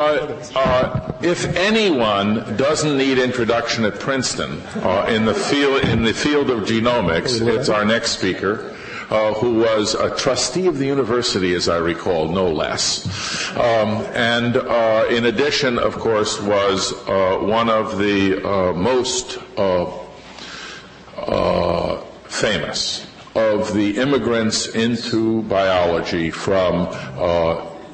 Uh, uh, if anyone doesn't need introduction at Princeton uh, in the field in the field of genomics, it's our next speaker. Uh, who was a trustee of the university, as I recall, no less. Um, and uh, in addition, of course, was uh, one of the most famous of the immigrants into biology from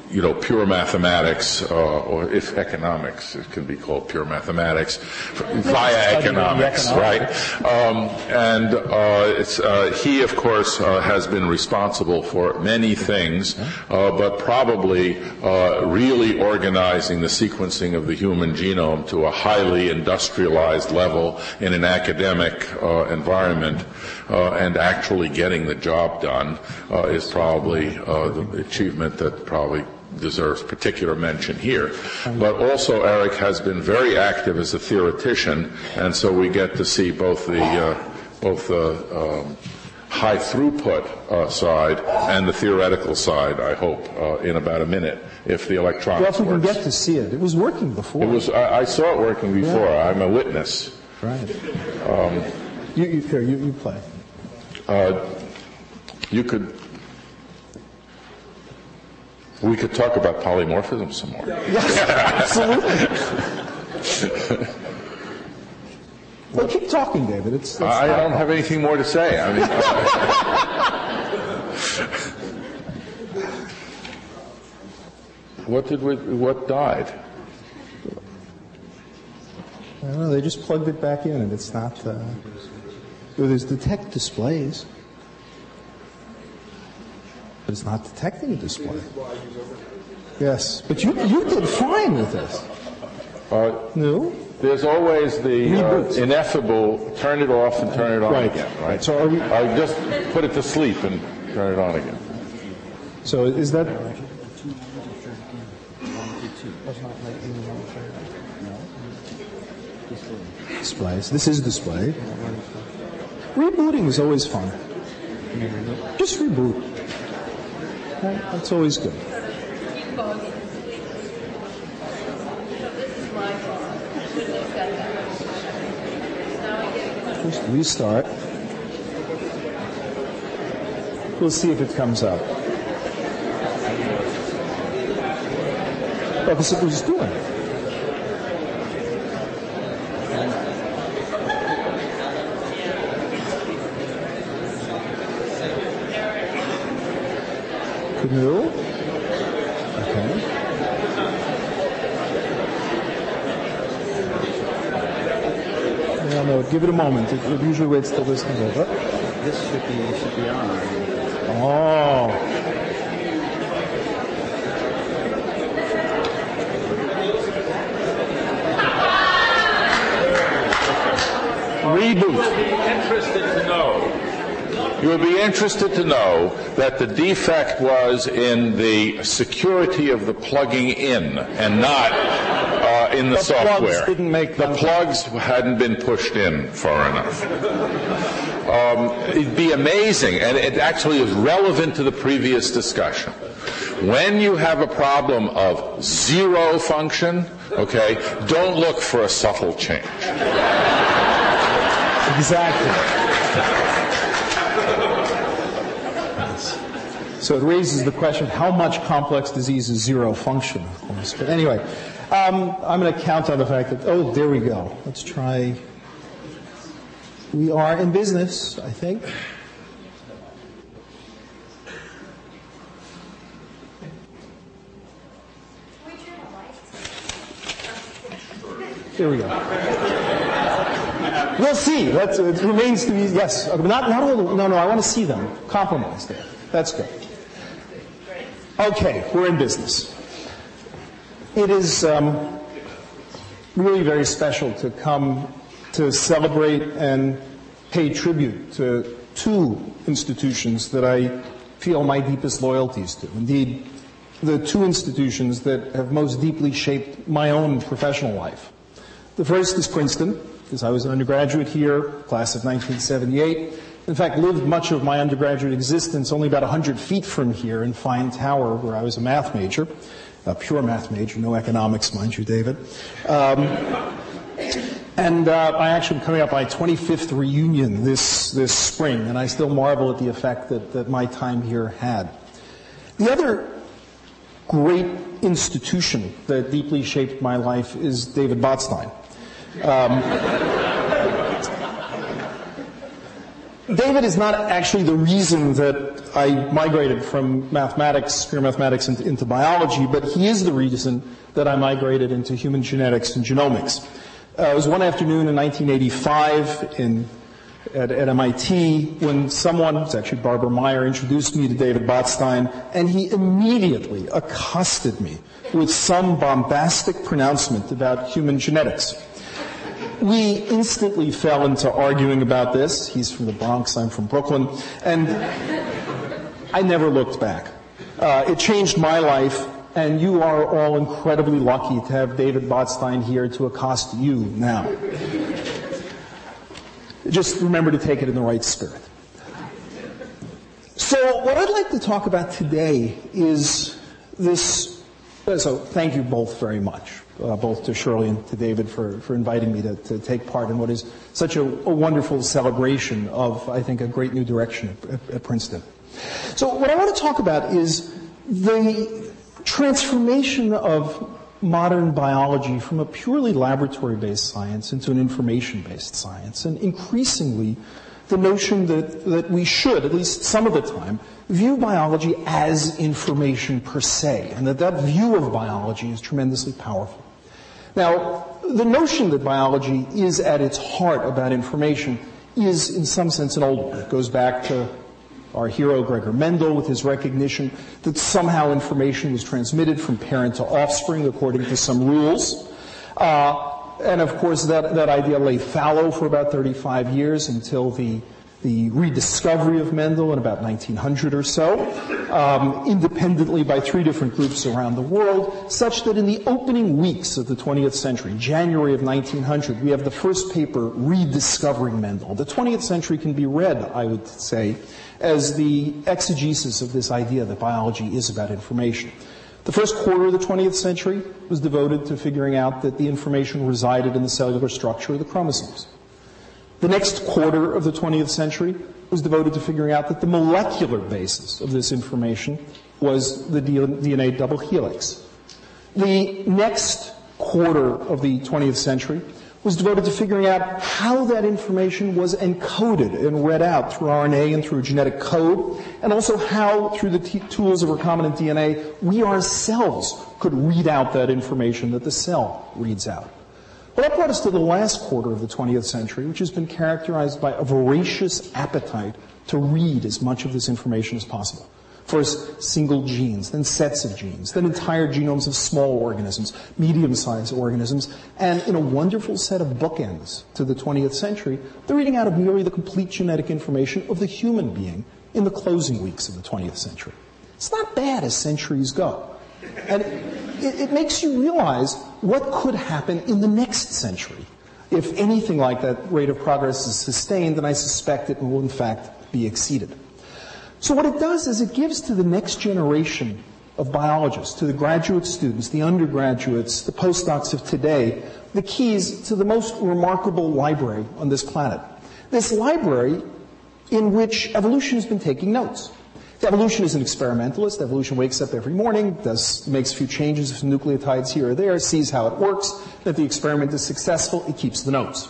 you know, pure mathematics, uh, or if economics, it can be called pure mathematics, via economics, right? Um, and uh, uh, he, of course, uh, has been responsible for many things, uh, but probably uh, really organizing the sequencing of the human genome to a highly industrialized level in an academic environment, and actually getting the job done is probably the achievement that probably deserves particular mention here. But also, Eric has been very active as a theoretician, and so we get to see both the uh, both the um, high throughput uh, side and the theoretical side. I hope uh, in about a minute, if the electronics. Well, if we can get to see it, it was working before. It was. I, I saw it working before. Yeah. I'm a witness. Right. Um, you, you, here, you, you play. Uh, you could we could talk about polymorphism some more. Yes, absolutely. well, keep talking, David. It's, it's I don't have anything more to say. I mean, what did we? What died? I don't know. They just plugged it back in, and it's not. Uh, there's detect displays but it's not detecting a display. Yes, but you, you did fine with this. Uh, no? There's always the uh, ineffable turn it off and turn it on right. again, right? So are we, I just put it to sleep and turn it on again. So is that displays? This is display. Rebooting is always fun. Just reboot. That's always good. Just restart. We'll see if it comes up. Well, this is what it's doing. Canoe. Okay. Yeah, no, give it a moment. It, it usually waits till this comes over. This should be, should be on. Oh. Reboot. Interested to know you will be interested to know that the defect was in the security of the plugging in and not uh, in the, the software. Plugs didn't make the plugs hadn't been pushed in far enough. Um, it'd be amazing, and it actually is relevant to the previous discussion. When you have a problem of zero function, okay, don't look for a subtle change. Exactly. So it raises the question of how much complex disease is zero function, of course. But anyway, um, I'm going to count on the fact that, oh, there we go. Let's try. We are in business, I think. Here we go. We'll see. That's, it remains to be, yes. Not, not all, no, no, I want to see them. Compromise there. That's good. Okay, we're in business. It is um, really very special to come to celebrate and pay tribute to two institutions that I feel my deepest loyalties to. Indeed, the two institutions that have most deeply shaped my own professional life. The first is Princeton, because I was an undergraduate here, class of 1978 in fact, lived much of my undergraduate existence only about 100 feet from here in Fine Tower, where I was a math major. a pure math major, no economics, mind you, David. Um, and uh, I actually am coming up my 25th reunion this, this spring, and I still marvel at the effect that, that my time here had. The other great institution that deeply shaped my life is David Botstein. Um, David is not actually the reason that I migrated from mathematics, pure mathematics, into, into, biology, but he is the reason that I migrated into human genetics and genomics. Uh, it was one afternoon in 1985 in, at, at MIT when someone, it's actually Barbara Meyer, introduced me to David Botstein, and he immediately accosted me with some bombastic pronouncement about human genetics we instantly fell into arguing about this. He's from the Bronx, I'm from Brooklyn, and I never looked back. Uh, it changed my life, and you are all incredibly lucky to have David Botstein here to accost you now. Just remember to take it in the right spirit. So, what I'd like to talk about today is this. So, thank you both very much uh, both to Shirley and to David for, for inviting me to, to take part in what is such a, a, wonderful celebration of, I think, a great new direction at, at Princeton. So what I want to talk about is the transformation of modern biology from a purely laboratory-based science into an information-based science, and increasingly the notion that, that we should, at least some of the time, view biology as information per se, and that that view of biology is tremendously powerful. Now, the notion that biology is at its heart about information is, in some sense, an old one. It goes back to our hero Gregor Mendel with his recognition that somehow information was transmitted from parent to offspring according to some rules. Uh, and of course, that, that idea lay fallow for about 35 years until the the rediscovery of Mendel in about 1900 or so, um, independently by three different groups around the world, such that in the opening weeks of the 20th century, January of 1900, we have the first paper rediscovering Mendel. The 20th century can be read, I would say, as the exegesis of this idea that biology is about information. The first quarter of the 20th century was devoted to figuring out that the information resided in the cellular structure of the chromosomes. The next quarter of the 20th century was devoted to figuring out that the molecular basis of this information was the DNA double helix. The next quarter of the 20th century was devoted to figuring out how that information was encoded and read out through RNA and through genetic code, and also how, through the t- tools of recombinant DNA, we ourselves could read out that information that the cell reads out. Well, that brought us to the last quarter of the 20th century, which has been characterized by a voracious appetite to read as much of this information as possible. First, single genes, then sets of genes, then entire genomes of small organisms, medium-sized organisms, and in a wonderful set of bookends to the 20th century, the reading out of nearly the complete genetic information of the human being in the closing weeks of the 20th century. It's not bad as centuries go. And it, it makes you realize what could happen in the next century if anything like that rate of progress is sustained, then I suspect it will in fact be exceeded. So what it does is it gives to the next generation of biologists, to the graduate students, the undergraduates, the postdocs of today, the keys to the most remarkable library on this planet. This library in which evolution has been taking notes. Evolution is an experimentalist. Evolution wakes up every morning, does, makes a few changes of nucleotides here or there, sees how it works. If the experiment is successful, it keeps the notes.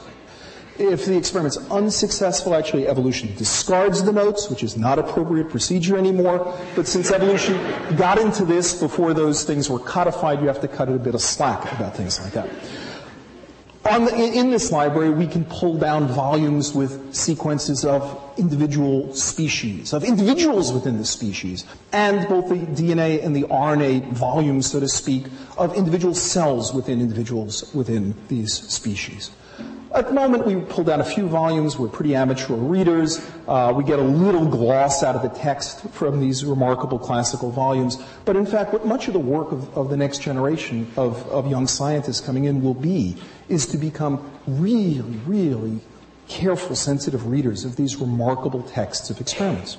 If the experiment's unsuccessful, actually evolution discards the notes, which is not appropriate procedure anymore. But since evolution got into this before those things were codified, you have to cut it a bit of slack about things like that. The, in this library, we can pull down volumes with sequences of individual species, of individuals within the species, and both the DNA and the RNA volumes, so to speak, of individual cells within individuals within these species. At the moment, we pull down a few volumes. We're pretty amateur readers. Uh, we get a little gloss out of the text from these remarkable classical volumes. But in fact, what much of the work of, of the next generation of, of young scientists coming in will be is to become really, really careful, sensitive readers of these remarkable texts of experiments.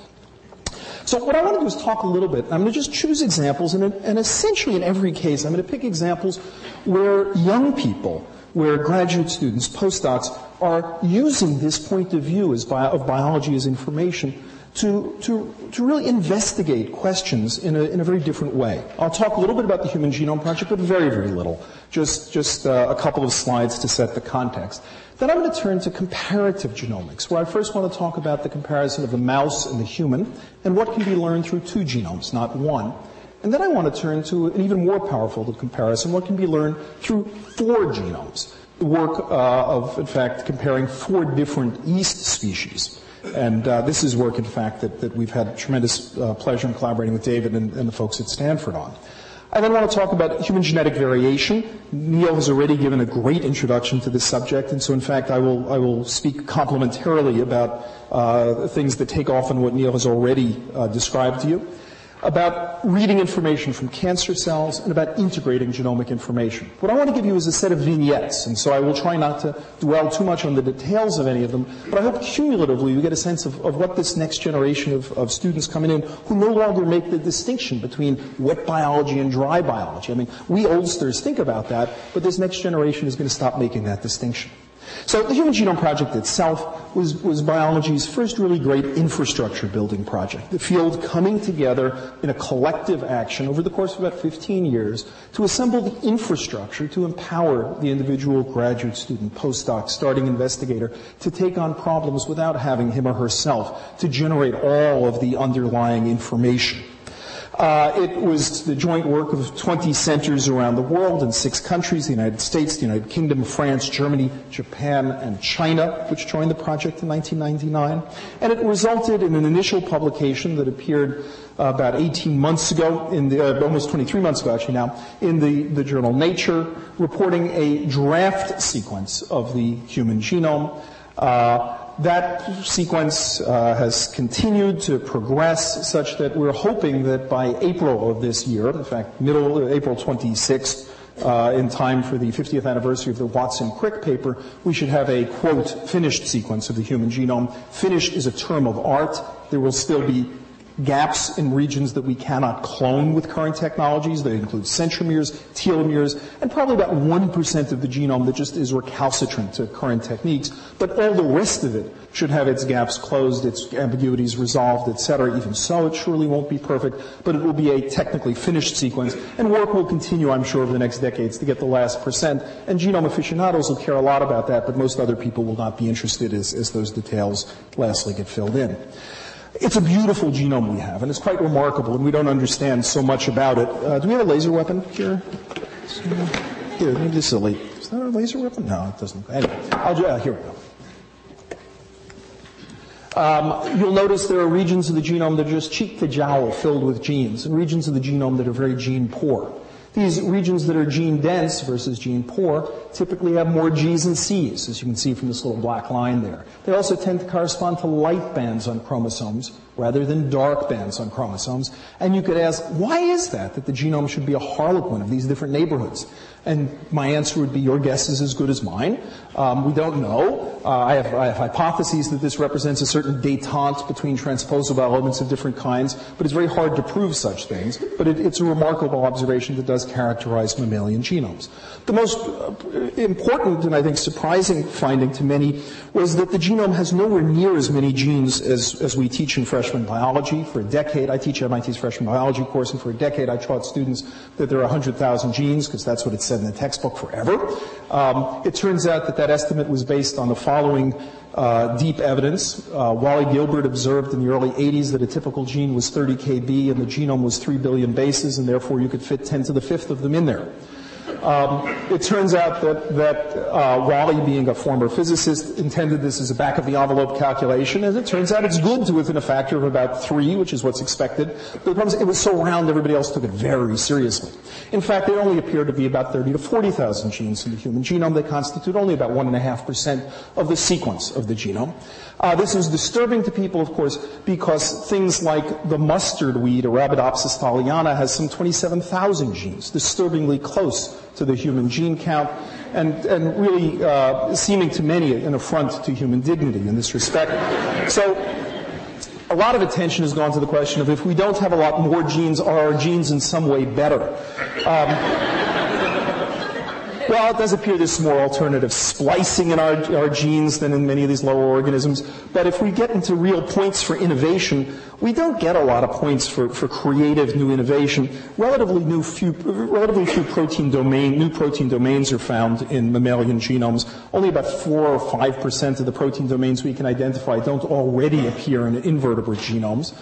So what I want to do is talk a little bit. I'm going to just choose examples, and, and essentially in every case, I'm going to pick examples where young people, where graduate students, postdocs, are using this point of view as bio, of biology as information to, to, to really investigate questions in a, in a very different way. I'll talk a little bit about the Human Genome Project, but very, very little. Just, just uh, a couple of slides to set the context. Then I'm going to turn to comparative genomics, where I first want to talk about the comparison of the mouse and the human and what can be learned through two genomes, not one. And then I want to turn to an even more powerful comparison, what can be learned through four genomes. The work uh, of, in fact, comparing four different yeast species. And uh, this is work, in fact, that, that we've had tremendous uh, pleasure in collaborating with David and, and the folks at Stanford on. I then want to talk about human genetic variation. Neil has already given a great introduction to this subject, and so in fact I will, I will speak complementarily about uh, things that take off on what Neil has already uh, described to you about reading information from cancer cells and about integrating genomic information. What I want to give you is a set of vignettes, and so I will try not to dwell too much on the details of any of them, but I hope cumulatively you get a sense of, of what this next generation of, of students coming in who no longer make the distinction between wet biology and dry biology. I mean, we oldsters think about that, but this next generation is going to stop making that distinction. So the Human Genome Project itself was, was biology's first really great infrastructure building project. The field coming together in a collective action over the course of about 15 years to assemble the infrastructure to empower the individual graduate student, postdoc, starting investigator to take on problems without having him or herself to generate all of the underlying information. Uh, it was the joint work of 20 centers around the world in six countries, the United States, the United Kingdom, France, Germany, Japan, and China, which joined the project in 1999. And it resulted in an initial publication that appeared uh, about 18 months ago, in the, uh, almost 23 months ago actually now, in the, the journal Nature, reporting a draft sequence of the human genome. Uh, that sequence uh, has continued to progress such that we're hoping that by April of this year, in fact, middle uh, April 26th, uh, in time for the 50th anniversary of the Watson Crick paper, we should have a quote finished sequence of the human genome. Finished is a term of art. There will still be gaps in regions that we cannot clone with current technologies. They include centromeres, telomeres, and probably about 1% of the genome that just is recalcitrant to current techniques. But all the rest of it should have its gaps closed, its ambiguities resolved, etc. Even so, it surely won't be perfect, but it will be a technically finished sequence. And work will continue, I'm sure, over the next decades to get the last percent. And genome aficionados will care a lot about that, but most other people will not be interested as, as those details lastly get filled in. It's a beautiful genome we have, and it's quite remarkable, and we don't understand so much about it. Uh, do we have a laser weapon here? Here, maybe this is a late. Is that a laser weapon? No, it doesn't. Anyway, I'll, uh, here we go. Um, you'll notice there are regions of the genome that are just cheek to jowl filled with genes, and regions of the genome that are very gene poor. These regions that are gene dense versus gene poor typically have more G's and C's, as you can see from this little black line there. They also tend to correspond to light bands on chromosomes rather than dark bands on chromosomes. And you could ask, why is that, that the genome should be a harlequin of these different neighborhoods? And my answer would be, your guess is as good as mine. Um, we don't know. Uh, I, have, I, have, hypotheses that this represents a certain detente between transposable elements of different kinds, but it's very hard to prove such things. But it, it's a remarkable observation that does characterize mammalian genomes. The most uh, important and I think surprising finding to many was that the genome has nowhere near as many genes as, as we teach in freshman biology. For a decade, I teach MIT's freshman biology course, and for a decade I taught students that there are 100,000 genes, because that's what it said in the textbook forever. Um, it turns out that that estimate was based on the following uh, deep evidence. Uh, Wally Gilbert observed in the early 80s that a typical gene was 30 kb and the genome was 3 billion bases, and therefore you could fit 10 to the fifth of them in there. Um, it turns out that, that uh, Wally, being a former physicist, intended this as a back of the envelope calculation, and it turns out it's good to within a factor of about three, which is what's expected. But the problem is it was so round, everybody else took it very seriously. In fact, there only appear to be about 30 to 40,000 genes in the human genome. They constitute only about 1.5% of the sequence of the genome. Uh, this is disturbing to people, of course, because things like the mustard weed, Arabidopsis thaliana, has some 27,000 genes, disturbingly close to the human gene count, and, and really uh, seeming to many an affront to human dignity in this respect. So a lot of attention has gone to the question of if we don't have a lot more genes, are our genes in some way better? Um, well, it does appear there's more alternative splicing in our, our genes than in many of these lower organisms. But if we get into real points for innovation, we don't get a lot of points for, for creative new innovation. Relatively new few, relatively few protein domain, new protein domains are found in mammalian genomes. Only about four or five percent of the protein domains we can identify don't already appear in invertebrate genomes.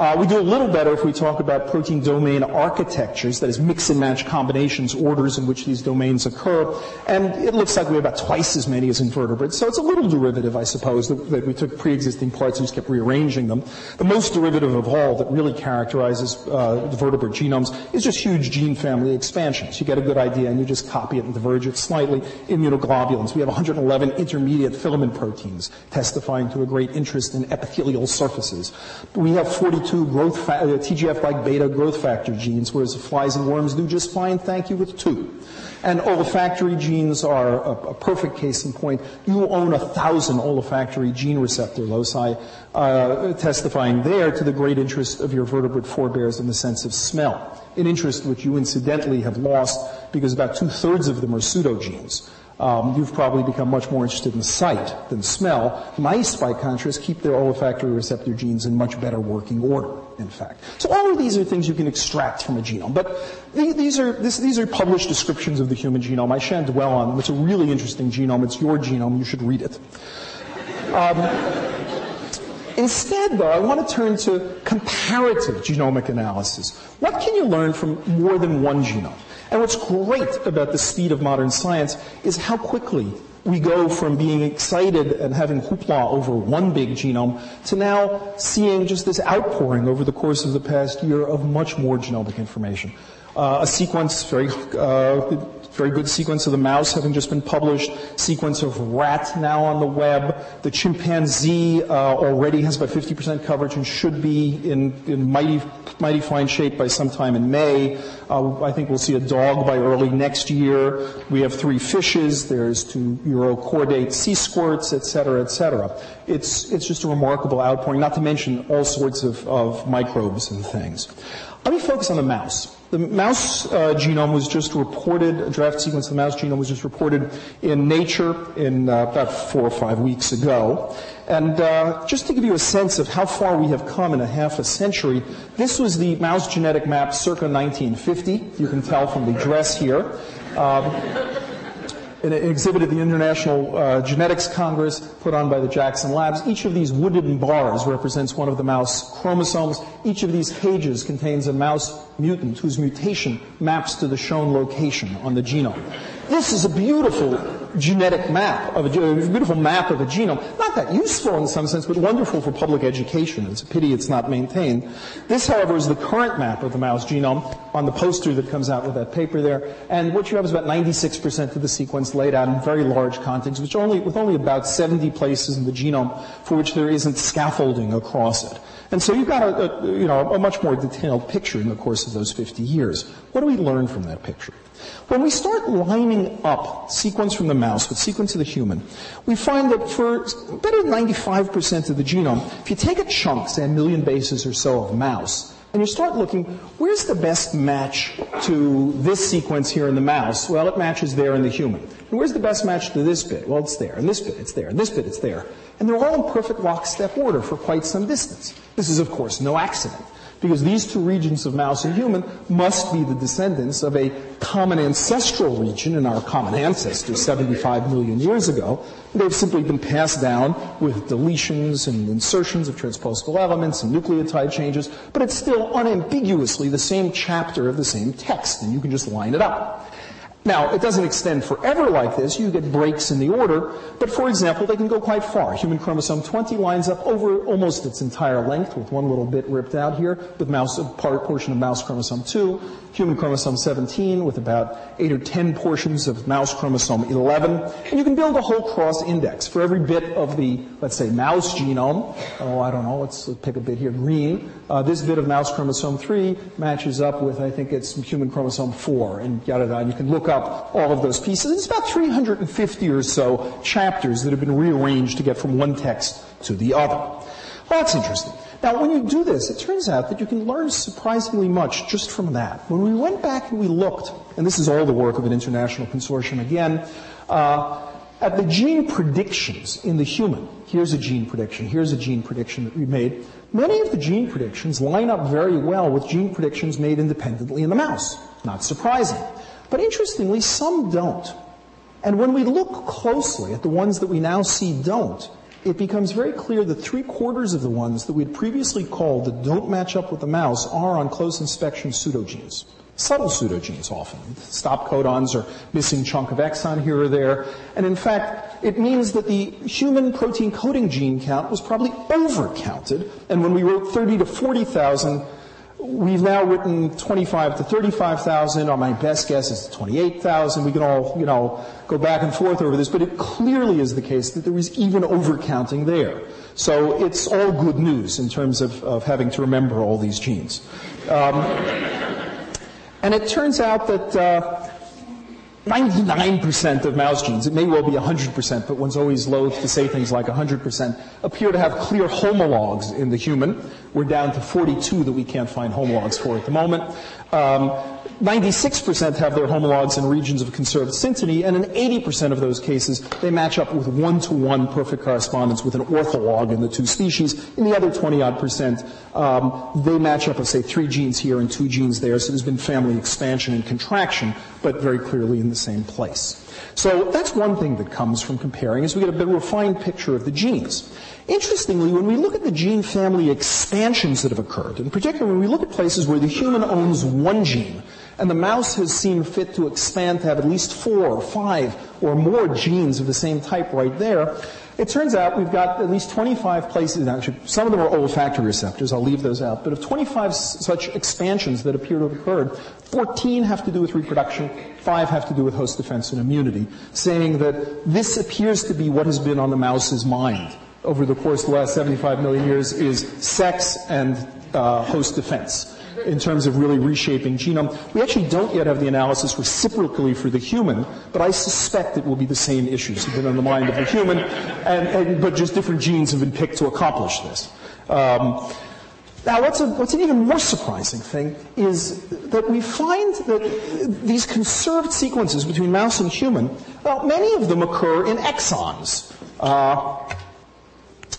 Uh, we do a little better if we talk about protein domain architectures, that is, mix and match combinations, orders in which these domains occur. And it looks like we have about twice as many as invertebrates. So it's a little derivative, I suppose, that, that we took pre-existing parts and just kept rearranging them. The most derivative of all that really characterizes uh, vertebrate genomes is just huge gene family expansions. You get a good idea and you just copy it and diverge it slightly. Immunoglobulins. We have 111 intermediate filament proteins testifying to a great interest in epithelial surfaces. We have 40 two growth fa- uh, TGF-like beta growth factor genes, whereas flies and worms do just fine, thank you, with two. And olfactory genes are a, a perfect case in point. You own a thousand olfactory gene receptor loci, uh, testifying there to the great interest of your vertebrate forebears in the sense of smell, an interest which you incidentally have lost because about two-thirds of them are pseudogenes. Um, you've probably become much more interested in sight than smell. Mice, by contrast, keep their olfactory receptor genes in much better working order, in fact. So all of these are things you can extract from a genome. But these are, this, these are published descriptions of the human genome. I shan't dwell on them. It's a really interesting genome. It's your genome. You should read it. Um, Instead, though, I want to turn to comparative genomic analysis. What can you learn from more than one genome? And what's great about the speed of modern science is how quickly we go from being excited and having hoopla over one big genome to now seeing just this outpouring over the course of the past year of much more genomic information. Uh, a sequence, very uh, very good sequence of the mouse having just been published, sequence of rat now on the web. The chimpanzee uh, already has about 50% coverage and should be in, in mighty, mighty fine shape by sometime in May. Uh, I think we'll see a dog by early next year. We have three fishes. There's two urochordate sea squirts, et cetera, et cetera. It's, it's just a remarkable outpouring, not to mention all sorts of, of microbes and things. Let me focus on the mouse. The mouse uh, genome was just reported, a draft sequence of the mouse genome was just reported in Nature in uh, about four or five weeks ago. And uh, just to give you a sense of how far we have come in a half a century, this was the mouse genetic map circa 1950. You can tell from the dress here. Um, an exhibit at the International uh, Genetics Congress put on by the Jackson Labs. Each of these wooden bars represents one of the mouse chromosomes. Each of these pages contains a mouse mutant whose mutation maps to the shown location on the genome. This is a beautiful genetic map of a, a, beautiful map of a genome. Not that useful in some sense, but wonderful for public education. It's a pity it's not maintained. This, however, is the current map of the mouse genome on the poster that comes out with that paper there. And what you have is about 96% of the sequence laid out in very large contiguous, which only, with only about 70 places in the genome for which there isn't scaffolding across it. And so you've got a, a, you know, a much more detailed picture in the course of those 50 years. What do we learn from that picture? When we start lining up sequence from the mouse with sequence of the human, we find that for better than 95% of the genome, if you take a chunk, say a million bases or so of mouse, and you start looking, where's the best match to this sequence here in the mouse? Well, it matches there in the human. And where's the best match to this bit? Well, it's there, and this bit, it's there, and this bit, it's there. And they're all in perfect lockstep order for quite some distance. This is, of course, no accident because these two regions of mouse and human must be the descendants of a common ancestral region in our common ancestors 75 million years ago. They've simply been passed down with deletions and insertions of transposable elements and nucleotide changes, but it's still unambiguously the same chapter of the same text, and you can just line it up. Now, it doesn't extend forever like this. You get breaks in the order, but for example, they can go quite far. Human chromosome 20 lines up over almost its entire length with one little bit ripped out here with mouse, a part, portion of mouse chromosome 2 human chromosome 17 with about 8 or 10 portions of mouse chromosome 11. And you can build a whole cross index for every bit of the, let's say, mouse genome. Oh, I don't know, let's, pick a bit here, green. Uh, this bit of mouse chromosome 3 matches up with, I think it's human chromosome 4, and yada yada. You can look up all of those pieces. It's about 350 or so chapters that have been rearranged to get from one text to the other. Well, that's interesting. Now, when you do this, it turns out that you can learn surprisingly much just from that. When we went back and we looked, and this is all the work of an international consortium again, uh, at the gene predictions in the human. Here's a gene prediction. Here's a gene prediction that we made. Many of the gene predictions line up very well with gene predictions made independently in the mouse. Not surprising. But interestingly, some don't. And when we look closely at the ones that we now see don't, it becomes very clear that three quarters of the ones that we had previously called that don't match up with the mouse are on close inspection pseudogenes. Subtle pseudogenes often. Stop codons or missing chunk of exon here or there. And in fact, it means that the human protein coding gene count was probably overcounted. And when we wrote 30 to 40,000, We've now written 25 to 35,000, or my best guess is 28,000. We can all, you know, go back and forth over this, but it clearly is the case that there is even overcounting there. So it's all good news in terms of, of having to remember all these genes. Um, and it turns out that uh, 99% of mouse genes, it may well be 100%, but one's always loath to say things like 100%, appear to have clear homologs in the human. We're down to 42 that we can't find homologs for at the moment. Um, 96% have their homologs in regions of conserved synteny, and in 80% of those cases, they match up with one-to-one perfect correspondence with an ortholog in the two species. In the other 20-odd percent, um, they match up with, say, three genes here and two genes there, so there's been family expansion and contraction, but very clearly in the same place. So that's one thing that comes from comparing, is we get a bit refined picture of the genes. Interestingly, when we look at the gene family expansions that have occurred, in particular when we look at places where the human owns one gene, and the mouse has seen fit to expand to have at least four or five or more genes of the same type right there. It turns out we've got at least 25 places, actually, some of them are olfactory receptors, I'll leave those out, but of 25 such expansions that appear to have occurred, 14 have to do with reproduction, 5 have to do with host defense and immunity, saying that this appears to be what has been on the mouse's mind over the course of the last 75 million years is sex and uh, host defense in terms of really reshaping genome. We actually don't yet have the analysis reciprocally for the human, but I suspect it will be the same issues have been on the mind of the human, and, and, but just different genes have been picked to accomplish this. Um, now, what's, a, what's, an even more surprising thing is that we find that these conserved sequences between mouse and human, well, many of them occur in exons. Uh,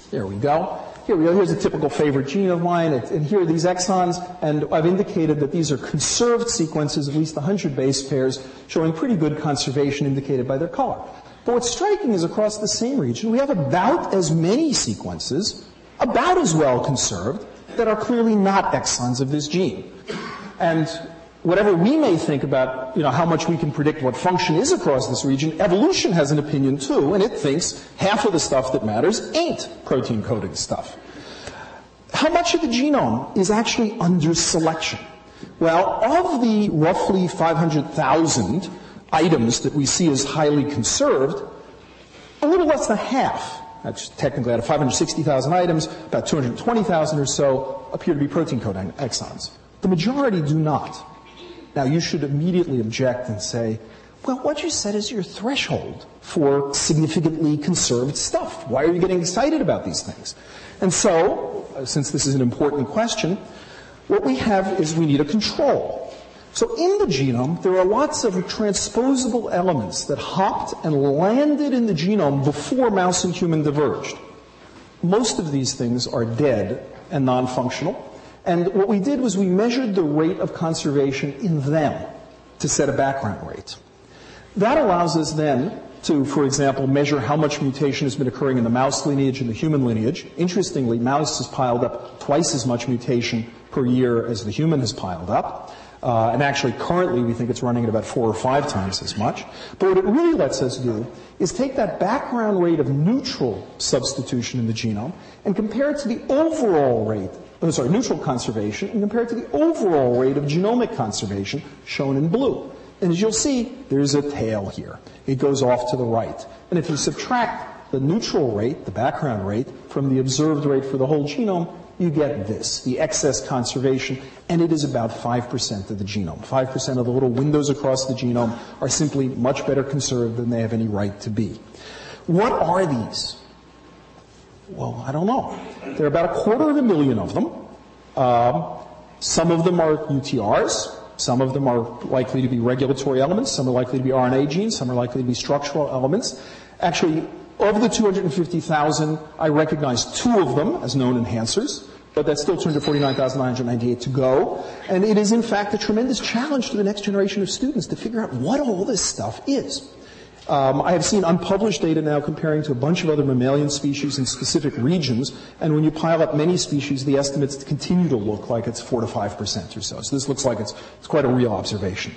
there we go. Here we go. Here's a typical favorite gene of mine, and here are these exons, and I've indicated that these are conserved sequences, at least 100 base pairs, showing pretty good conservation indicated by their color. But what's striking is across the same region, we have about as many sequences, about as well conserved, that are clearly not exons of this gene. And whatever we may think about, you know, how much we can predict what function is across this region, evolution has an opinion too, and it thinks half of the stuff that matters ain't protein coding stuff. How much of the genome is actually under selection? Well, of the roughly 500,000 items that we see as highly conserved, a little less than half, that's technically out of 560,000 items, about 220,000 or so appear to be protein coding exons. The majority do not. Now, you should immediately object and say, well, what you said is your threshold for significantly conserved stuff. Why are you getting excited about these things? And so, uh, since this is an important question, what we have is we need a control. So in the genome, there are lots of transposable elements that hopped and landed in the genome before mouse and human diverged. Most of these things are dead and non-functional. And what we did was we measured the rate of conservation in them to set a background rate. That allows us then to, for example, measure how much mutation has been occurring in the mouse lineage and the human lineage. Interestingly, mouse has piled up twice as much mutation per year as the human has piled up. Uh, and actually, currently, we think it's running at about four or five times as much. But what it really lets us do is take that background rate of neutral substitution in the genome and compare it to the overall rate oh, sorry, neutral conservation and compare it to the overall rate of genomic conservation shown in blue. And as you'll see, there's a tail here. It goes off to the right. And if you subtract the neutral rate, the background rate, from the observed rate for the whole genome, you get this, the excess conservation, and it is about 5% of the genome. 5% of the little windows across the genome are simply much better conserved than they have any right to be. What are these? Well, I don't know. There are about a quarter of a million of them. Um, some of them are UTRs. Some of them are likely to be regulatory elements. Some are likely to be RNA genes. Some are likely to be structural elements. Actually, of the 250,000, I recognize two of them as known enhancers, but that's still 249,998 to go. And it is in fact a tremendous challenge to the next generation of students to figure out what all this stuff is. Um, I have seen unpublished data now comparing to a bunch of other mammalian species in specific regions, and when you pile up many species, the estimates continue to look like it's 4 to 5% or so. So this looks like it's, it's quite a real observation.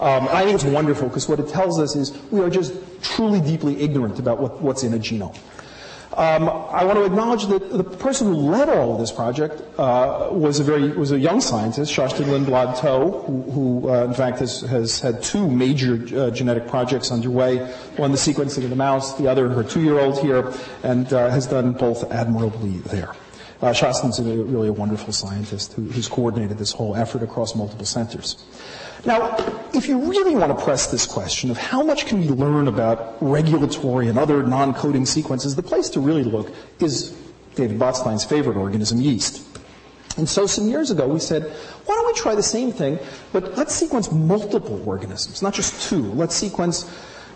Um, I think it's wonderful because what it tells us is we are just truly deeply ignorant about what, what's in a genome. Um, I want to acknowledge that the person who led all of this project uh, was a very was a young scientist, Kerstin Lindblad who, who uh, in fact has, has had two major uh, genetic projects underway. One the sequencing of the mouse, the other her two-year-old here, and uh, has done both admirably there. Uh, Kerstin's a, really a wonderful scientist who, who's coordinated this whole effort across multiple centers. Now, if you really want to press this question of how much can we learn about regulatory and other non-coding sequences, the place to really look is David Botstein's favorite organism, yeast. And so some years ago we said, why don't we try the same thing, but let's sequence multiple organisms, not just two. Let's sequence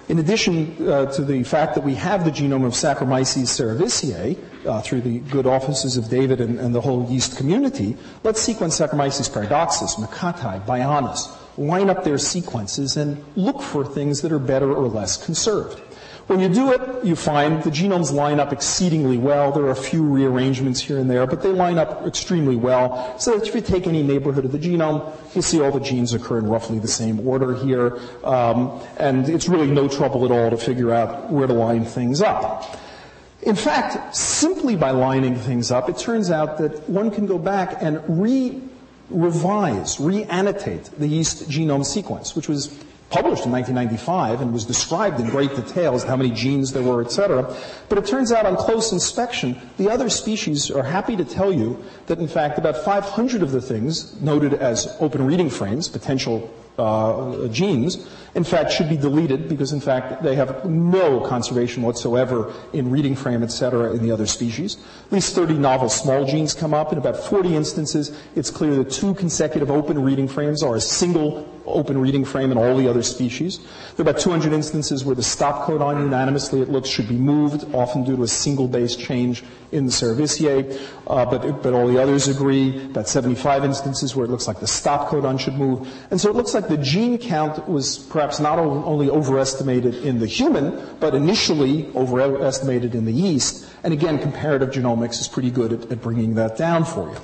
in addition uh, to the fact that we have the genome of Saccharomyces cerevisiae uh, through the good offices of David and, and, the whole yeast community, let's sequence Saccharomyces paradoxus, mikatae, bayanus, line up their sequences and look for things that are better or less conserved. When you do it, you find the genomes line up exceedingly well. There are a few rearrangements here and there, but they line up extremely well. So that if you take any neighborhood of the genome, you see all the genes occur in roughly the same order here. Um, and it's really no trouble at all to figure out where to line things up. In fact, simply by lining things up, it turns out that one can go back and re revise, re-annotate the yeast genome sequence, which was published in 1995 and was described in great detail as how many genes there were, et cetera. But it turns out on close inspection, the other species are happy to tell you that in fact about 500 of the things noted as open reading frames, potential uh, genes, in fact, should be deleted because, in fact, they have no conservation whatsoever in reading frame, et cetera, in the other species. At least 30 novel small genes come up. In about 40 instances, it's clear that two consecutive open reading frames are a single open reading frame in all the other species. There are about 200 instances where the stop codon unanimously, it looks, should be moved, often due to a single base change in the cerevisiae, uh, but, but all the others agree. About 75 instances where it looks like the stop codon should move. And so it looks like the gene count was perhaps not only overestimated in the human, but initially overestimated in the yeast. And again, comparative genomics is pretty good at, at bringing that down for you.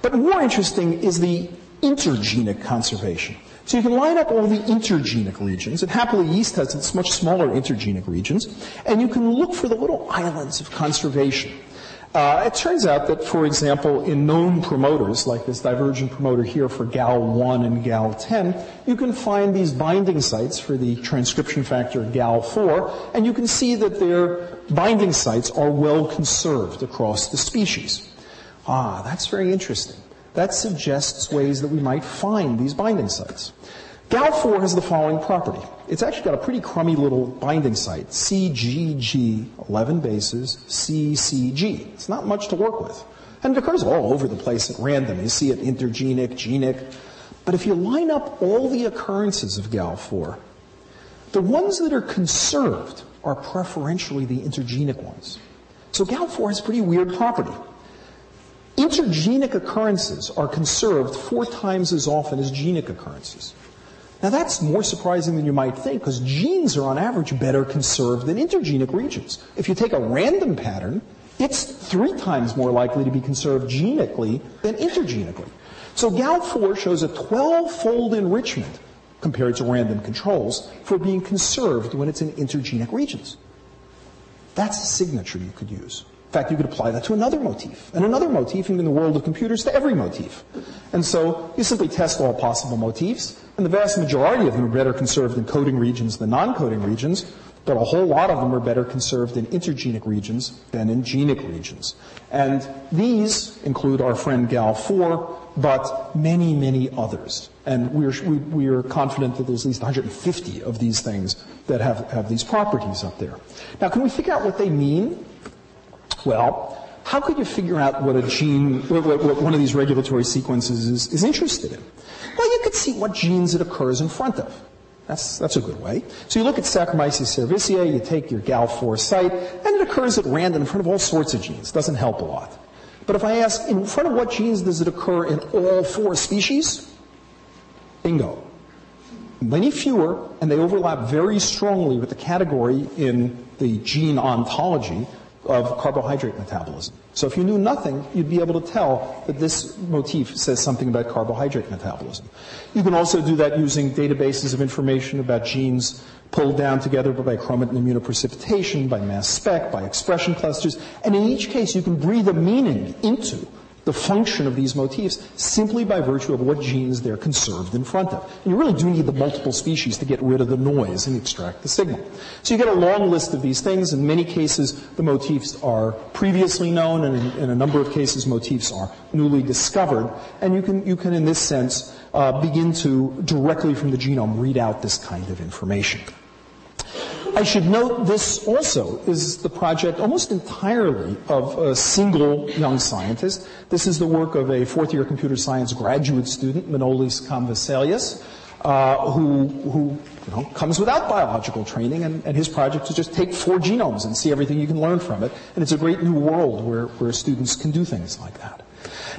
But more interesting is the intergenic conservation. So you can line up all the intergenic regions, and happily yeast has its much smaller intergenic regions, and you can look for the little islands of conservation. Uh, it turns out that, for example, in known promoters, like this divergent promoter here for GAL1 and GAL10, you can find these binding sites for the transcription factor GAL4, and you can see that their binding sites are well conserved across the species. Ah, that's very interesting. That suggests ways that we might find these binding sites. GAL4 has the following property. It's actually got a pretty crummy little binding site, CGG, 11 bases, CCG. It's not much to work with. And it occurs all over the place at random. You see it intergenic, genic. But if you line up all the occurrences of GAL4, the ones that are conserved are preferentially the intergenic ones. So GAL4 has a pretty weird property. Intergenic occurrences are conserved four times as often as genic occurrences. Now that's more surprising than you might think because genes are on average better conserved than intergenic regions. If you take a random pattern, it's three times more likely to be conserved genically than intergenically. So GAL4 shows a 12-fold enrichment compared to random controls for being conserved when it's in intergenic regions. That's a signature you could use In fact, you could apply that to another motif, and another motif, and in the world of computers, to every motif. And so you simply test all possible motifs, and the vast majority of them are better conserved in coding regions than non-coding regions, but a whole lot of them are better conserved in intergenic regions than in genic regions. And these include our friend GAL4, but many, many others. And we're, we, we are confident that there's at least 150 of these things that have, have these properties up there. Now, can we figure out what they mean? Well, how could you figure out what a gene, what, what, what one of these regulatory sequences is, is interested in? Well, you could see what genes it occurs in front of. That's, that's a good way. So you look at Saccharomyces cerevisiae, you take your GAL4 site, and it occurs at random in front of all sorts of genes. Doesn't help a lot. But if I ask, in front of what genes does it occur in all four species? Bingo. Many fewer, and they overlap very strongly with the category in the gene ontology of carbohydrate metabolism. So if you knew nothing, you'd be able to tell that this motif says something about carbohydrate metabolism. You can also do that using databases of information about genes pulled down together by chromatin immunoprecipitation, by mass spec, by expression clusters, and in each case you can breathe a meaning into the function of these motifs simply by virtue of what genes they're conserved in front of. And you really do need the multiple species to get rid of the noise and extract the signal. So you get a long list of these things. In many cases, the motifs are previously known, and in, a number of cases, motifs are newly discovered. And you can, you can in this sense, uh, begin to directly from the genome read out this kind of information. I should note this also is the project almost entirely of a single young scientist. This is the work of a fourth year computer science graduate student, Manolis Kamvysselis, uh, who, who you know, comes without biological training, and, and, his project is just take four genomes and see everything you can learn from it. And it's a great new world where, where students can do things like that.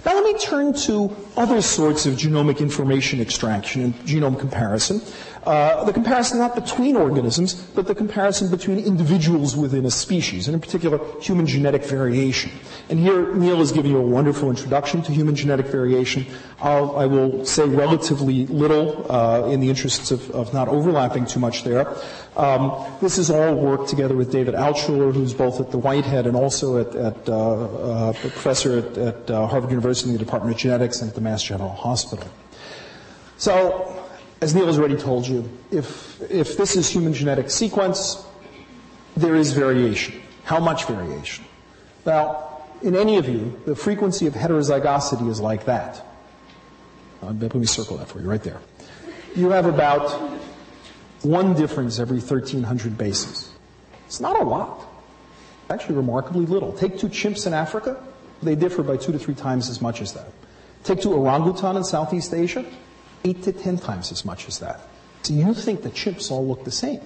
Now let me turn to other sorts of genomic information extraction and genome comparison. Uh, the comparison not between organisms, but the comparison between individuals within a species, and in particular, human genetic variation. And here, Neil is giving you a wonderful introduction to human genetic variation. I'll, I will say relatively little uh, in the interests of, of, not overlapping too much there. Um, this is all work together with David Altshuler, who's both at the Whitehead and also at, at uh, uh professor at, at uh, Harvard University in the Department of Genetics and at the Mass General Hospital. So, as Neil has already told you, if, if this is human genetic sequence, there is variation. How much variation? Well, in any of you, the frequency of heterozygosity is like that. Uh, let me circle that for you right there. You have about one difference every 1,300 bases. It's not a lot. Actually, remarkably little. Take two chimps in Africa, they differ by two to three times as much as that. Take two orangutan in Southeast Asia, eight to ten times as much as that. So you think the chimps all look the same.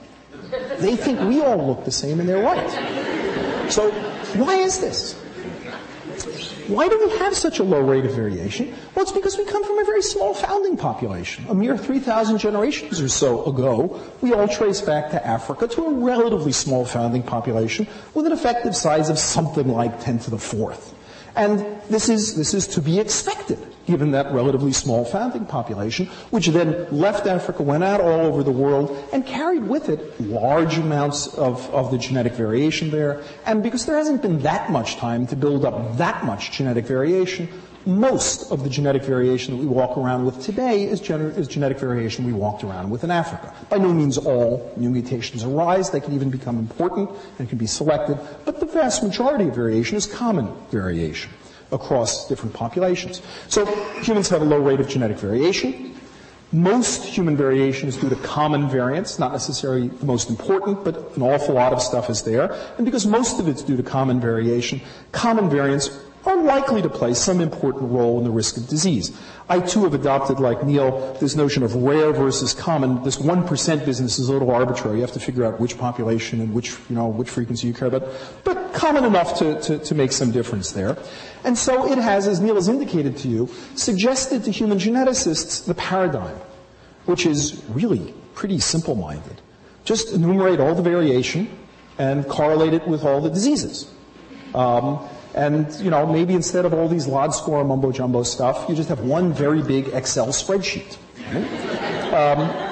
They think we all look the same and they're right. So why is this? Why do we have such a low rate of variation? Well, it's because we come from a very small founding population. A mere 3,000 generations or so ago, we all trace back to Africa to a relatively small founding population with an effective size of something like 10 to the fourth. And this is, this is to be expected, given that relatively small founding population, which then left Africa, went out all over the world, and carried with it large amounts of, of the genetic variation there. And because there hasn't been that much time to build up that much genetic variation, most of the genetic variation that we walk around with today is, gener- is, genetic variation we walked around with in Africa. By no means all new mutations arise. They can even become important and can be selected. But the vast majority of variation is common variation across different populations. So humans have a low rate of genetic variation. Most human variation is due to common variants, not necessarily the most important, but an awful lot of stuff is there. And because most of it's due to common variation, common variants are likely to play some important role in the risk of disease. I too have adopted, like Neil, this notion of rare versus common. This 1% business is a little arbitrary. You have to figure out which population and which, you know, which frequency you care about. But common enough to, to, to make some difference there. And so it has, as Neil has indicated to you, suggested to human geneticists the paradigm, which is really pretty simple-minded. Just enumerate all the variation and correlate it with all the diseases. Um, and, you know, maybe instead of all these LOD score mumbo jumbo stuff, you just have one very big Excel spreadsheet. Um,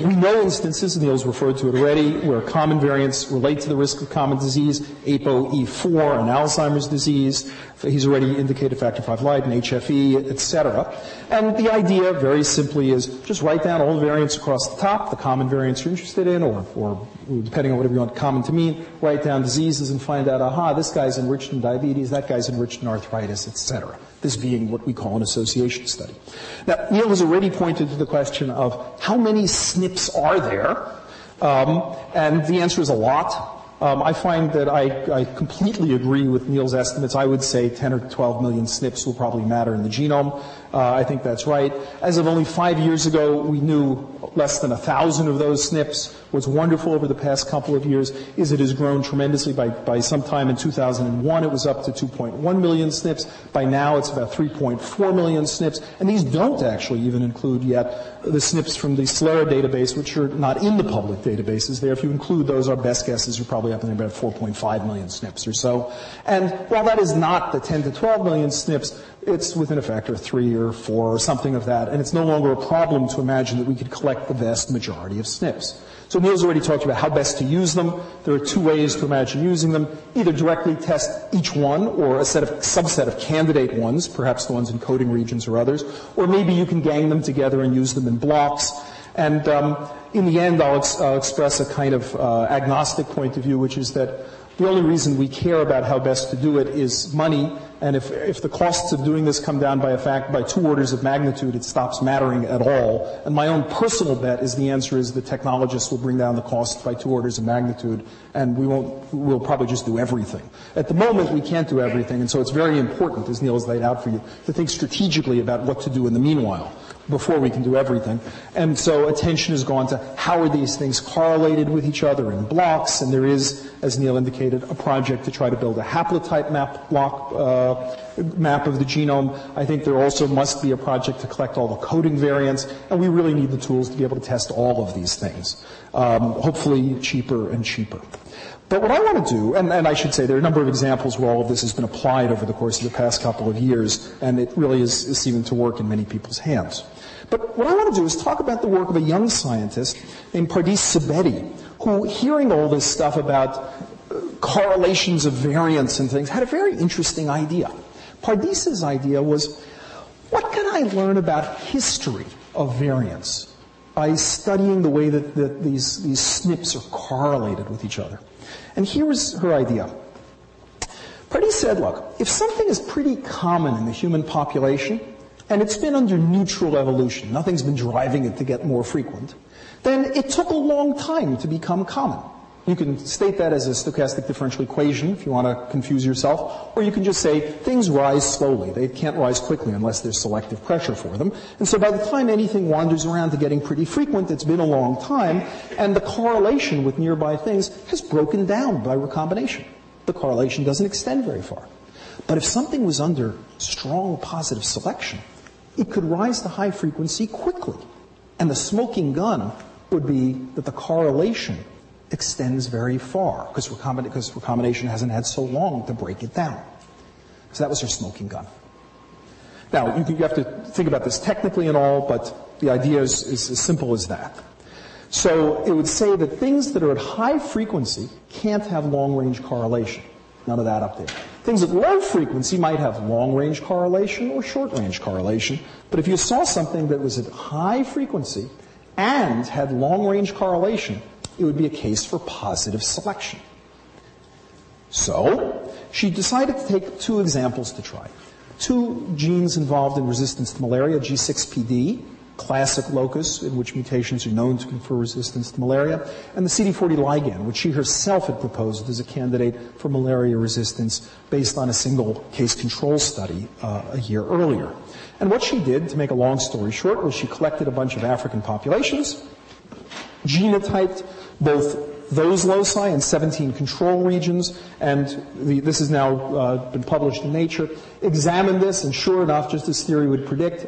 we know instances, and Neil's referred to it already, where common variants relate to the risk of common disease, ApoE4 and Alzheimer's disease. He's already indicated factor V Leiden, HFE, etc. And the idea, very simply, is just write down all the variants across the top, the common variants you're interested in, or, or depending on whatever you want common to mean, write down diseases and find out, aha, this guy's enriched in diabetes, that guy's enriched in arthritis, etc this being what we call an association study. Now, Neil has already pointed to the question of how many SNPs are there, um, and the answer is a lot. Um, I find that I, I, completely agree with Neil's estimates. I would say 10 or 12 million SNPs will probably matter in the genome. Uh, I think that's right. As of only five years ago, we knew less than a thousand of those SNPs. What's wonderful over the past couple of years is it has grown tremendously. By, by sometime in 2001, it was up to 2.1 million SNPs. By now, it's about 3.4 million SNPs. And these don't actually even include yet the SNPs from the Celera database, which are not in the public databases there. If you include those, our best guess is you're probably up in about 4.5 million SNPs or so. And while that is not the 10 to 12 million SNPs, it's within a factor of three or four or something of that, and it's no longer a problem to imagine that we could collect the vast majority of SNPs. So Neil's already talked about how best to use them. There are two ways to imagine using them. Either directly test each one or a set of subset of candidate ones, perhaps the ones in coding regions or others, or maybe you can gang them together and use them in blocks. And um, in the end, I'll, ex- I'll, express a kind of uh, agnostic point of view, which is that the only reason we care about how best to do it is money, and if, if the costs of doing this come down by a fact by two orders of magnitude, it stops mattering at all. And my own personal bet is the answer is the technologists will bring down the cost by two orders of magnitude, and we won't. We'll probably just do everything. At the moment, we can't do everything, and so it's very important, as Neil has laid out for you, to think strategically about what to do in the meanwhile before we can do everything. And so attention has gone to how are these things correlated with each other in blocks, and there is, as Neil indicated, a project to try to build a haplotype map block uh, map of the genome. I think there also must be a project to collect all the coding variants, and we really need the tools to be able to test all of these things. Um, hopefully cheaper and cheaper. But what I want to do, and, and, I should say there are a number of examples where all of this has been applied over the course of the past couple of years, and it really is, is seeming to work in many people's hands. But what I want to do is talk about the work of a young scientist named Pardis Sabeti, who, hearing all this stuff about uh, correlations of variants and things, had a very interesting idea. Pardis's idea was, what can I learn about history of variants by studying the way that, that these, these SNPs are correlated with each other? And here was her idea. Pardis said, look, if something is pretty common in the human population, and it's been under neutral evolution, nothing's been driving it to get more frequent, then it took a long time to become common. You can state that as a stochastic differential equation if you want to confuse yourself, or you can just say things rise slowly. They can't rise quickly unless there's selective pressure for them. And so by the time anything wanders around to getting pretty frequent, it's been a long time, and the correlation with nearby things has broken down by recombination. The correlation doesn't extend very far. But if something was under strong positive selection, it could rise to high frequency quickly. And the smoking gun would be that the correlation extends very far because recombination, recombination hasn't had so long to break it down. So that was her smoking gun. Now, you, can, you have to think about this technically and all, but the idea is, is as simple as that. So it would say that things that are at high frequency can't have long range correlation. None of that up there. Things at low frequency might have long range correlation or short range correlation, but if you saw something that was at high frequency and had long range correlation, it would be a case for positive selection. So, she decided to take two examples to try. Two genes involved in resistance to malaria, G6PD, classic locus in which mutations are known to confer resistance to malaria, and the CD40 ligand, which she herself had proposed as a candidate for malaria resistance based on a single case control study uh, a year earlier. And what she did, to make a long story short, was she collected a bunch of African populations, genotyped both those loci and 17 control regions, and the, this has now uh, been published in Nature. Examined this, and sure enough, just as theory would predict,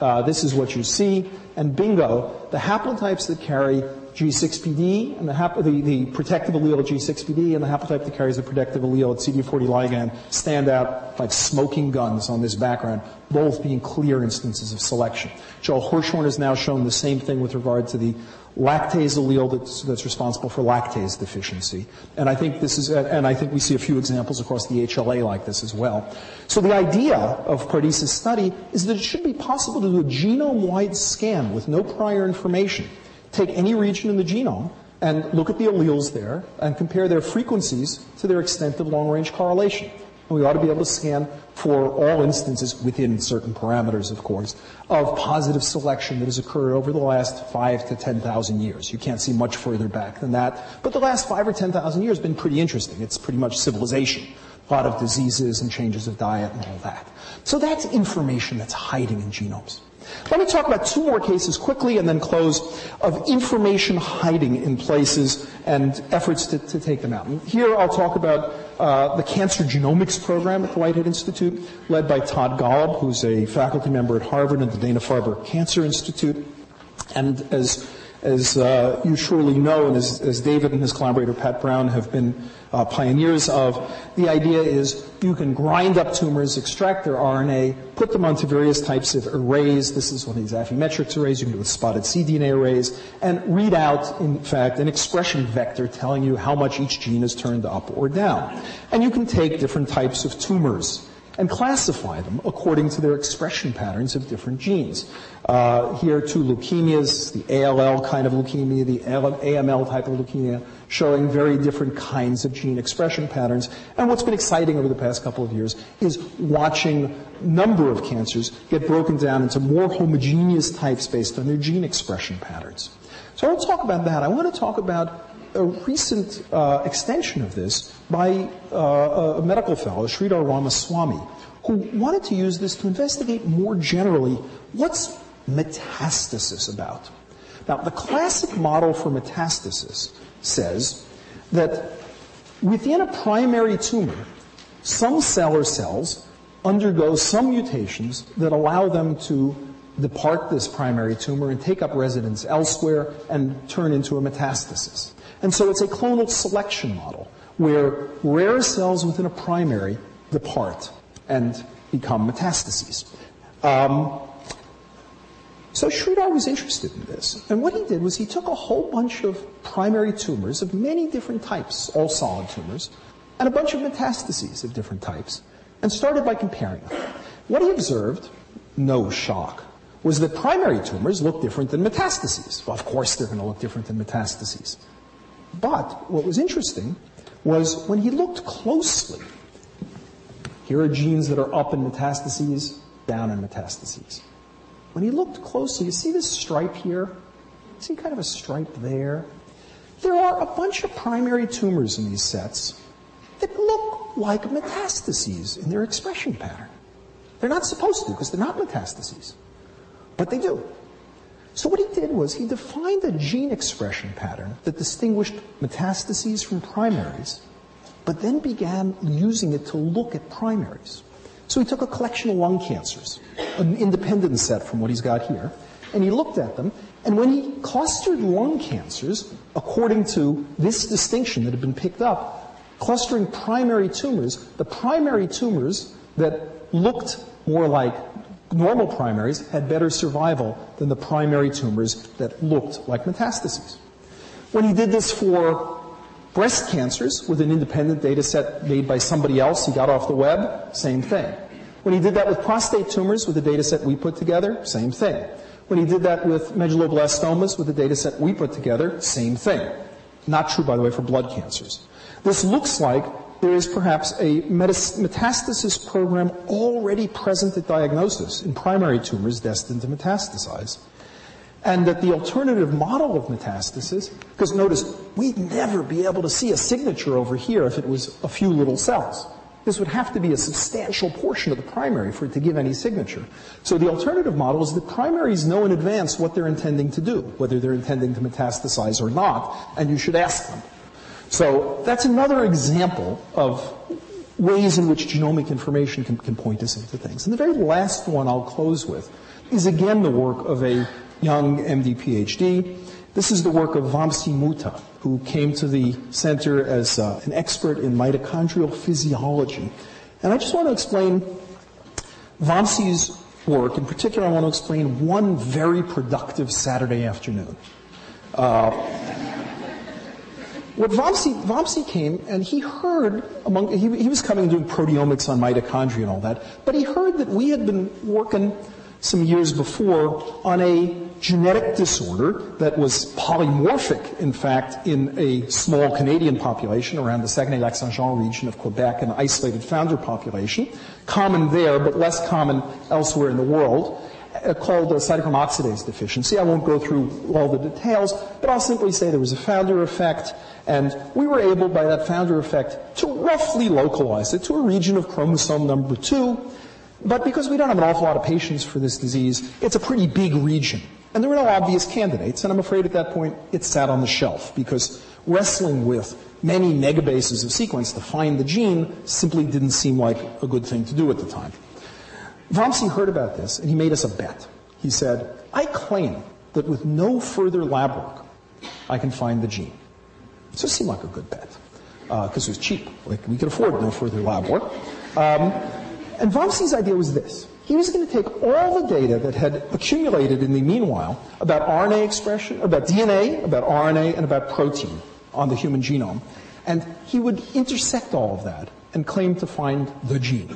uh, this is what you see, and bingo, the haplotypes that carry G6PD and the, hap- the, the protective allele G6PD and the haplotype that carries the protective allele at CD40 ligand stand out like smoking guns on this background, both being clear instances of selection. Joel Hirschhorn has now shown the same thing with regard to the lactase allele that's, that's responsible for lactase deficiency. And I think this is, and I think we see a few examples across the HLA like this as well. So the idea of Pardis's study is that it should be possible to do a genome-wide scan with no prior information. Take any region in the genome and look at the alleles there and compare their frequencies to their extent of long-range correlation. We ought to be able to scan for all instances within certain parameters, of course, of positive selection that has occurred over the last five to 10,000 years. You can't see much further back than that. But the last five or 10,000 years has been pretty interesting. It's pretty much civilization. A lot of diseases and changes of diet and all that. So that's information that's hiding in genomes. Let me talk about two more cases quickly and then close of information hiding in places and efforts to, to take them out. And here I'll talk about uh, the Cancer Genomics Program at the Whitehead Institute, led by Todd Golub, who's a faculty member at Harvard and the Dana-Farber Cancer Institute. And as as uh, you surely know, and as, as, David and his collaborator Pat Brown have been uh, pioneers of, the idea is you can grind up tumors, extract their RNA, put them onto various types of arrays. This is one of these Affymetrix arrays. You can do with spotted cDNA arrays, and read out, in fact, an expression vector telling you how much each gene is turned up or down. And you can take different types of tumors and classify them according to their expression patterns of different genes. Uh, here, two leukemias, the ALL kind of leukemia, the AML type of leukemia, showing very different kinds of gene expression patterns. And what's been exciting over the past couple of years is watching number of cancers get broken down into more homogeneous types based on their gene expression patterns. So I will talk about that. I want to talk about a recent uh, extension of this by uh, a medical fellow, Sridhar Ramaswamy, who wanted to use this to investigate more generally what's metastasis about. Now, the classic model for metastasis says that within a primary tumor, some cell or cells undergo some mutations that allow them to depart this primary tumor and take up residence elsewhere and turn into a metastasis. And so it's a clonal selection model where rare cells within a primary depart and become metastases. Um, so Sridhar was interested in this. And what he did was he took a whole bunch of primary tumors of many different types, all solid tumors, and a bunch of metastases of different types, and started by comparing them. What he observed, no shock, was that primary tumors look different than metastases. Of course they're going to look different than metastases. But what was interesting was when he looked closely, here are genes that are up in metastases, down in metastases. When he looked closely, you see this stripe here? See kind of a stripe there? There are a bunch of primary tumors in these sets that look like metastases in their expression pattern. They're not supposed to because they're not metastases, but they do. So what he did was he defined a gene expression pattern that distinguished metastases from primaries, but then began using it to look at primaries. So he took a collection of lung cancers, an independent set from what he's got here, and he looked at them, and when he clustered lung cancers according to this distinction that had been picked up, clustering primary tumors, the primary tumors that looked more like normal primaries had better survival than the primary tumors that looked like metastases. When he did this for breast cancers with an independent data set made by somebody else he got off the web, same thing. When he did that with prostate tumors with a data set we put together, same thing. When he did that with medulloblastomas with a data set we put together, same thing. Not true, by the way, for blood cancers. This looks like there is perhaps a metastasis program already present at diagnosis in primary tumors destined to metastasize. And that the alternative model of metastasis, because notice, we'd never be able to see a signature over here if it was a few little cells. This would have to be a substantial portion of the primary for it to give any signature. So the alternative model is that primaries know in advance what they're intending to do, whether they're intending to metastasize or not, and you should ask them. So that's another example of ways in which genomic information can, can, point us into things. And the very last one I'll close with is again the work of a young MD PhD. This is the work of Vamsi Mootha, who came to the center as uh, an expert in mitochondrial physiology. And I just want to explain Vamsi's work. In particular, I want to explain one very productive Saturday afternoon. Uh, what Vamsi, Vamsi came and he heard among, he, he was coming and doing proteomics on mitochondria and all that, but he heard that we had been working some years before on a genetic disorder that was polymorphic, in fact, in a small Canadian population around the Saguenay-Lac-Saint-Jean region of Quebec, an isolated founder population, common there but less common elsewhere in the world, Uh, called a cytochrome oxidase deficiency. I won't go through all the details, but I'll simply say there was a founder effect, and we were able, by that founder effect, to roughly localize it to a region of chromosome number two. But because we don't have an awful lot of patients for this disease, it's a pretty big region. And there were no obvious candidates, and I'm afraid at that point it sat on the shelf because wrestling with many megabases of sequence to find the gene simply didn't seem like a good thing to do at the time. Vamsi heard about this and he made us a bet. He said, I claim that with no further lab work, I can find the gene. So it seemed like a good bet because uh, it was cheap. Like we could afford no further lab work. Um, and Vamsi's idea was this. He was going to take all the data that had accumulated in the meanwhile about RNA expression, about DNA, about RNA, and about protein on the human genome, and he would intersect all of that and claim to find the gene.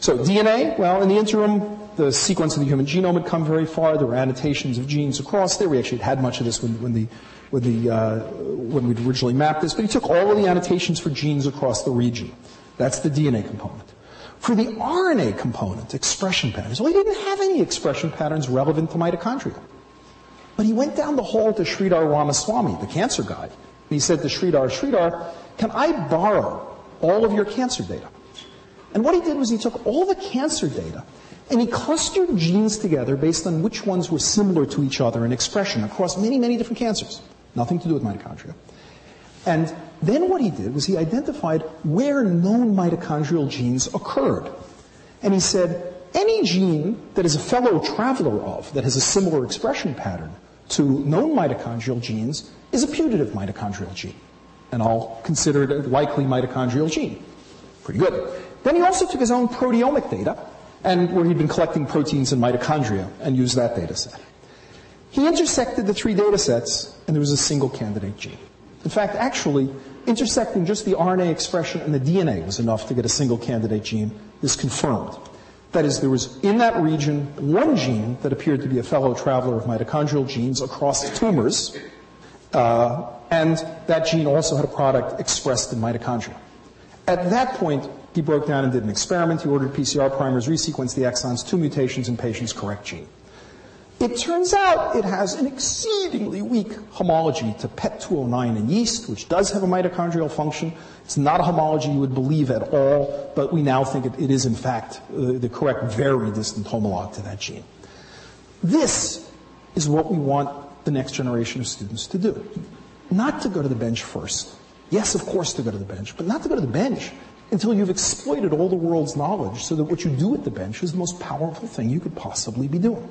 So DNA, well, in the interim, the sequence of the human genome had come very far. There were annotations of genes across there. We actually had had much of this when, when the when, the, uh, when we'd originally mapped this, but he took all of the annotations for genes across the region. That's the DNA component. For the RNA component, expression patterns, well, he didn't have any expression patterns relevant to mitochondria. But he went down the hall to Sridhar Ramaswamy, the cancer guy, and he said to Sridhar, Sridhar, can I borrow all of your cancer data? And what he did was he took all the cancer data and he clustered genes together based on which ones were similar to each other in expression across many, many different cancers. Nothing to do with mitochondria. And then what he did was he identified where known mitochondrial genes occurred. And he said, any gene that is a fellow traveler of, that has a similar expression pattern to known mitochondrial genes, is a putative mitochondrial gene. And I'll consider it a likely mitochondrial gene. Pretty good. Then he also took his own proteomic data, and where he'd been collecting proteins in mitochondria, and used that data set. He intersected the three data sets, and there was a single candidate gene. In fact, actually, intersecting just the RNA expression and the DNA was enough to get a single candidate gene. This confirmed. That is, there was in that region one gene that appeared to be a fellow traveler of mitochondrial genes across tumors, uh, and that gene also had a product expressed in mitochondria. At that point, he broke down and did an experiment. He ordered PCR primers, resequenced the exons, two mutations in patient's correct gene. It turns out it has an exceedingly weak homology to PET209 in yeast, which does have a mitochondrial function. It's not a homology you would believe at all, but we now think it, it is, in fact, uh, the correct, very distant homolog to that gene. This is what we want the next generation of students to do. Not to go to the bench first. Yes, of course, to go to the bench, but not to go to the bench until you've exploited all the world's knowledge so that what you do at the bench is the most powerful thing you could possibly be doing.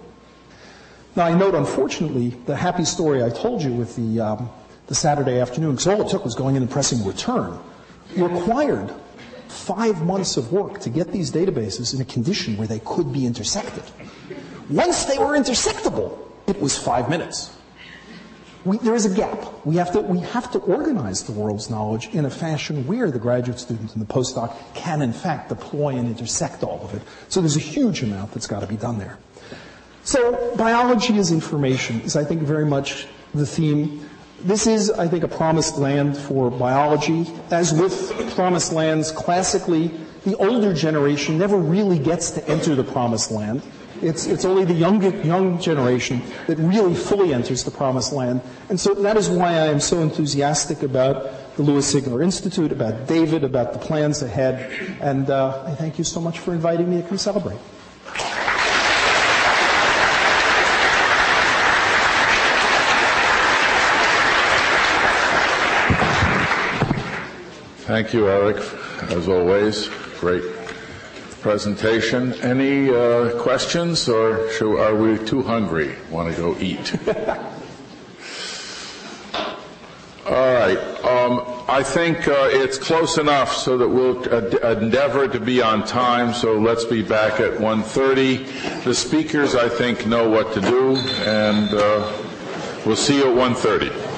Now, I note, unfortunately, the happy story I told you with the, um, the Saturday afternoon, because all it took was going in and pressing return, required five months of work to get these databases in a condition where they could be intersected. Once they were intersectable, it was five minutes. We, there is a gap. We have, to, we have to organize the world's knowledge in a fashion where the graduate student and the postdoc can, in fact, deploy and intersect all of it. So there's a huge amount that's got to be done there. So biology as information is, I think, very much the theme. This is, I think, a promised land for biology. As with promised lands, classically, the older generation never really gets to enter the promised land. It's, it's only the young, young generation that really fully enters the promised land. And so that is why I am so enthusiastic about the Lewis Sigler Institute, about David, about the plans ahead. And uh, I thank you so much for inviting me to come celebrate. Thank you, Eric, as always. Great presentation. Any uh, questions, or should, are we too hungry? Want to go eat? All right. Um, I think uh, it's close enough so that we'll endeavor to be on time. So let's be back at 1:30. The speakers, I think, know what to do, and uh, we'll see you at 1:30.